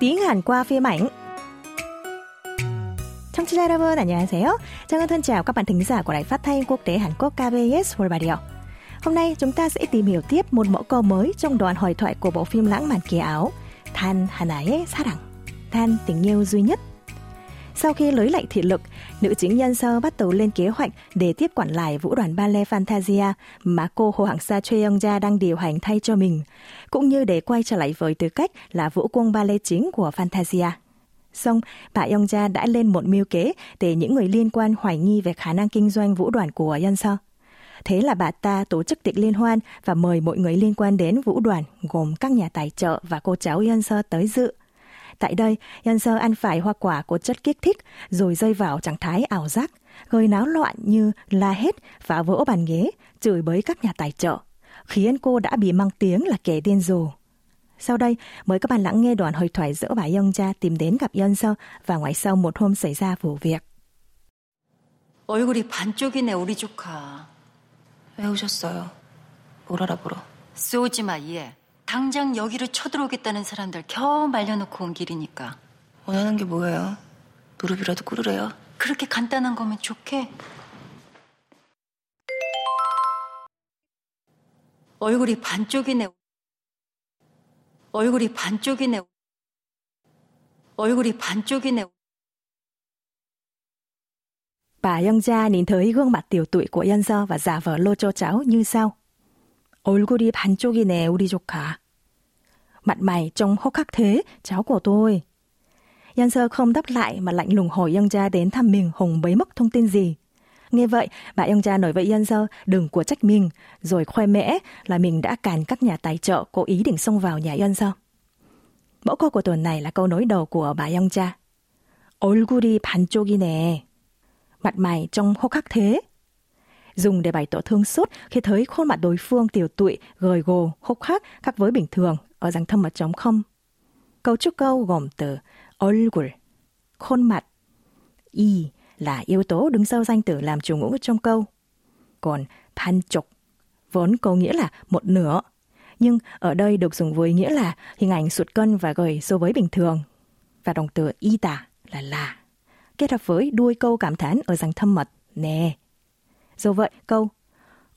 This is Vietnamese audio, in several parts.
tiếng Hàn qua phim ảnh. 청취자 여러분 안녕하세요. Trang thân chào các bạn thính giả của Đài Phát thanh Quốc tế Hàn Quốc KBS World Radio. Hôm nay chúng ta sẽ tìm hiểu tiếp một mẫu câu mới trong đoạn hội thoại của bộ phim lãng mạn kỳ áo Than 하나의 사랑, Than tình yêu duy nhất. sau khi lấy lại thị lực, nữ chính nhân sơ bắt đầu lên kế hoạch để tiếp quản lại vũ đoàn ballet Fantasia mà cô Hồ Hằng Sa Choi Young Ja đang điều hành thay cho mình, cũng như để quay trở lại với tư cách là vũ quân ballet chính của Fantasia. Xong, bà Young Ja đã lên một mưu kế để những người liên quan hoài nghi về khả năng kinh doanh vũ đoàn của Nhân Sơ. Thế là bà ta tổ chức tiệc liên hoan và mời mọi người liên quan đến vũ đoàn, gồm các nhà tài trợ và cô cháu Nhân Sơ tới dự. Tại đây, Nhân Sơ ăn phải hoa quả của chất kích thích rồi rơi vào trạng thái ảo giác, gây náo loạn như la hét, phá vỡ bàn ghế, chửi bới các nhà tài trợ, khiến cô đã bị mang tiếng là kẻ điên rồ. Sau đây, mời các bạn lắng nghe đoạn hội thoại giữa bà Young Cha tìm đến gặp Yeon Sơ và ngoài sau một hôm xảy ra vụ việc. 얼굴이 반쪽이네 우리 조카. 왜 오셨어요? 뭘 알아보러? 쏘지 마 얘. 당장 여기로 쳐들어오겠다는 사람들 겨우 말려놓고 온 길이니까. 원하는 게 뭐예요? 무릎이라도 꿇으래요? 그렇게 간단한 거면 좋게. 얼굴이 반쪽이네. 얼굴이 반쪽이네. 얼굴이 반쪽이네. Bà Young Cha nhìn thấy gương mặt tiểu tụy của Yeon Sơ và giả vờ lô cho cháu như sau. 얼굴이 반쪽이네, 우리 조카. Mặt mày trông hốc hác thế, cháu của tôi. Yan Sơ không đáp lại mà lạnh lùng hỏi Young Cha đến thăm mình hùng bấy mất thông tin gì. Nghe vậy, bà Young Cha nói với Yan Sơ đừng của trách mình, rồi khoe mẽ là mình đã cản các nhà tài trợ cố ý định xông vào nhà Yan Sơ. Mẫu câu của tuần này là câu nối đầu của bà Young Cha. 얼굴이 반쪽이네. Mặt mày trông hốc hác thế dùng để bày tỏ thương xót khi thấy khuôn mặt đối phương tiểu tụy, gầy gò, hốc hác khác với bình thường ở dạng thâm mật trống không. Cấu trúc câu gồm từ 얼굴, khuôn mặt, y là yếu tố đứng sau danh từ làm chủ ngữ trong câu. Còn 반쪽 vốn có nghĩa là một nửa, nhưng ở đây được dùng với nghĩa là hình ảnh sụt cân và gầy so với bình thường. Và động từ ita là là, kết hợp với đuôi câu cảm thán ở dạng thâm mật, nè, Do vậy, câu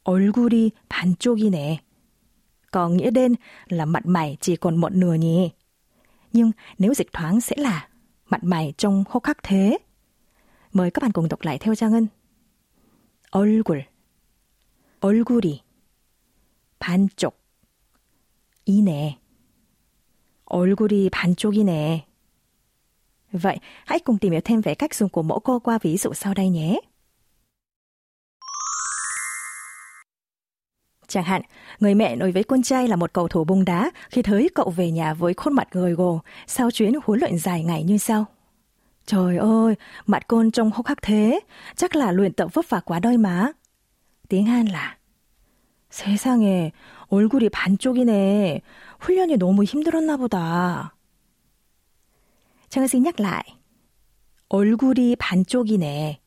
얼굴이 반쪽이네 có nghĩa đen là mặt mày chỉ còn một nửa nhỉ. Nhưng nếu dịch thoáng sẽ là mặt mày trông hốc hác thế. Mời các bạn cùng đọc lại theo Trang Ngân. 얼굴 얼굴이 반쪽 이네 얼굴이 반쪽이네. Vậy, hãy cùng tìm hiểu thêm về cách dùng của mẫu câu qua ví dụ sau đây nhé. Chẳng hạn, người mẹ nói với con trai là một cầu thủ bóng đá khi thấy cậu về nhà với khuôn mặt gầy gò sau chuyến huấn luyện dài ngày như sau. Trời ơi, mặt con trông hốc hác thế, chắc là luyện tập vất vả quá đôi má. Tiếng Hàn là 세상에, 얼굴이 반쪽이네. 훈련이 너무 힘들었나 보다. Trang xin nhắc lại. 얼굴이 반쪽이네.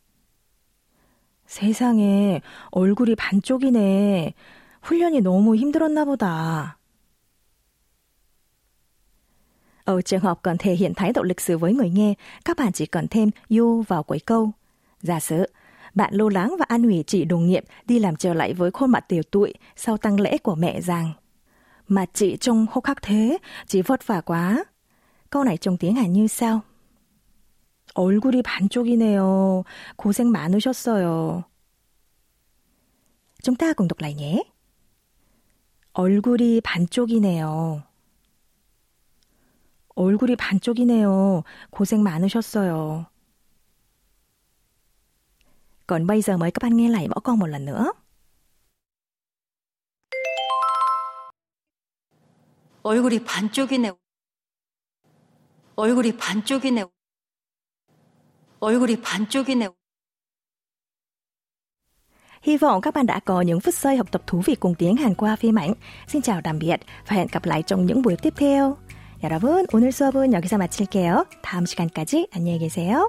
세상에, 얼굴이 반쪽이네. 훈련이 너무 힘들었나 보다. Ở trường hợp cần thể hiện thái độ lịch sử với người nghe, các bạn chỉ cần thêm you vào cuối câu. Giả sử, bạn lô lắng và an ủi chị đồng nghiệp đi làm trở lại với khuôn mặt tiểu tụi sau tăng lễ của mẹ rằng Mà chị trông hốc hác thế, chị vất vả quá. Câu này trong tiếng Hàn như sau. 얼굴이 반쪽이네요. 고생 많으셨어요. Chúng ta cùng đọc lại nhé. 얼굴이 반쪽이네요. 얼굴이 반쪽이네요. 고생 많으셨어요. Còn bây giờ mời các bạn nghe lại mẫu câu một lần nữa. 얼굴이 반쪽이네. 얼굴이 반쪽이네. 얼굴이 반쪽이네. Hy vọng các bạn đã có những phút giây học tập thú vị cùng tiếng Hàn qua phim ảnh. Xin chào tạm biệt và hẹn gặp lại trong những buổi tiếp theo. 여러분, 오늘 수업은 여기서 마칠게요. 다음 시간까지 안녕히 계세요.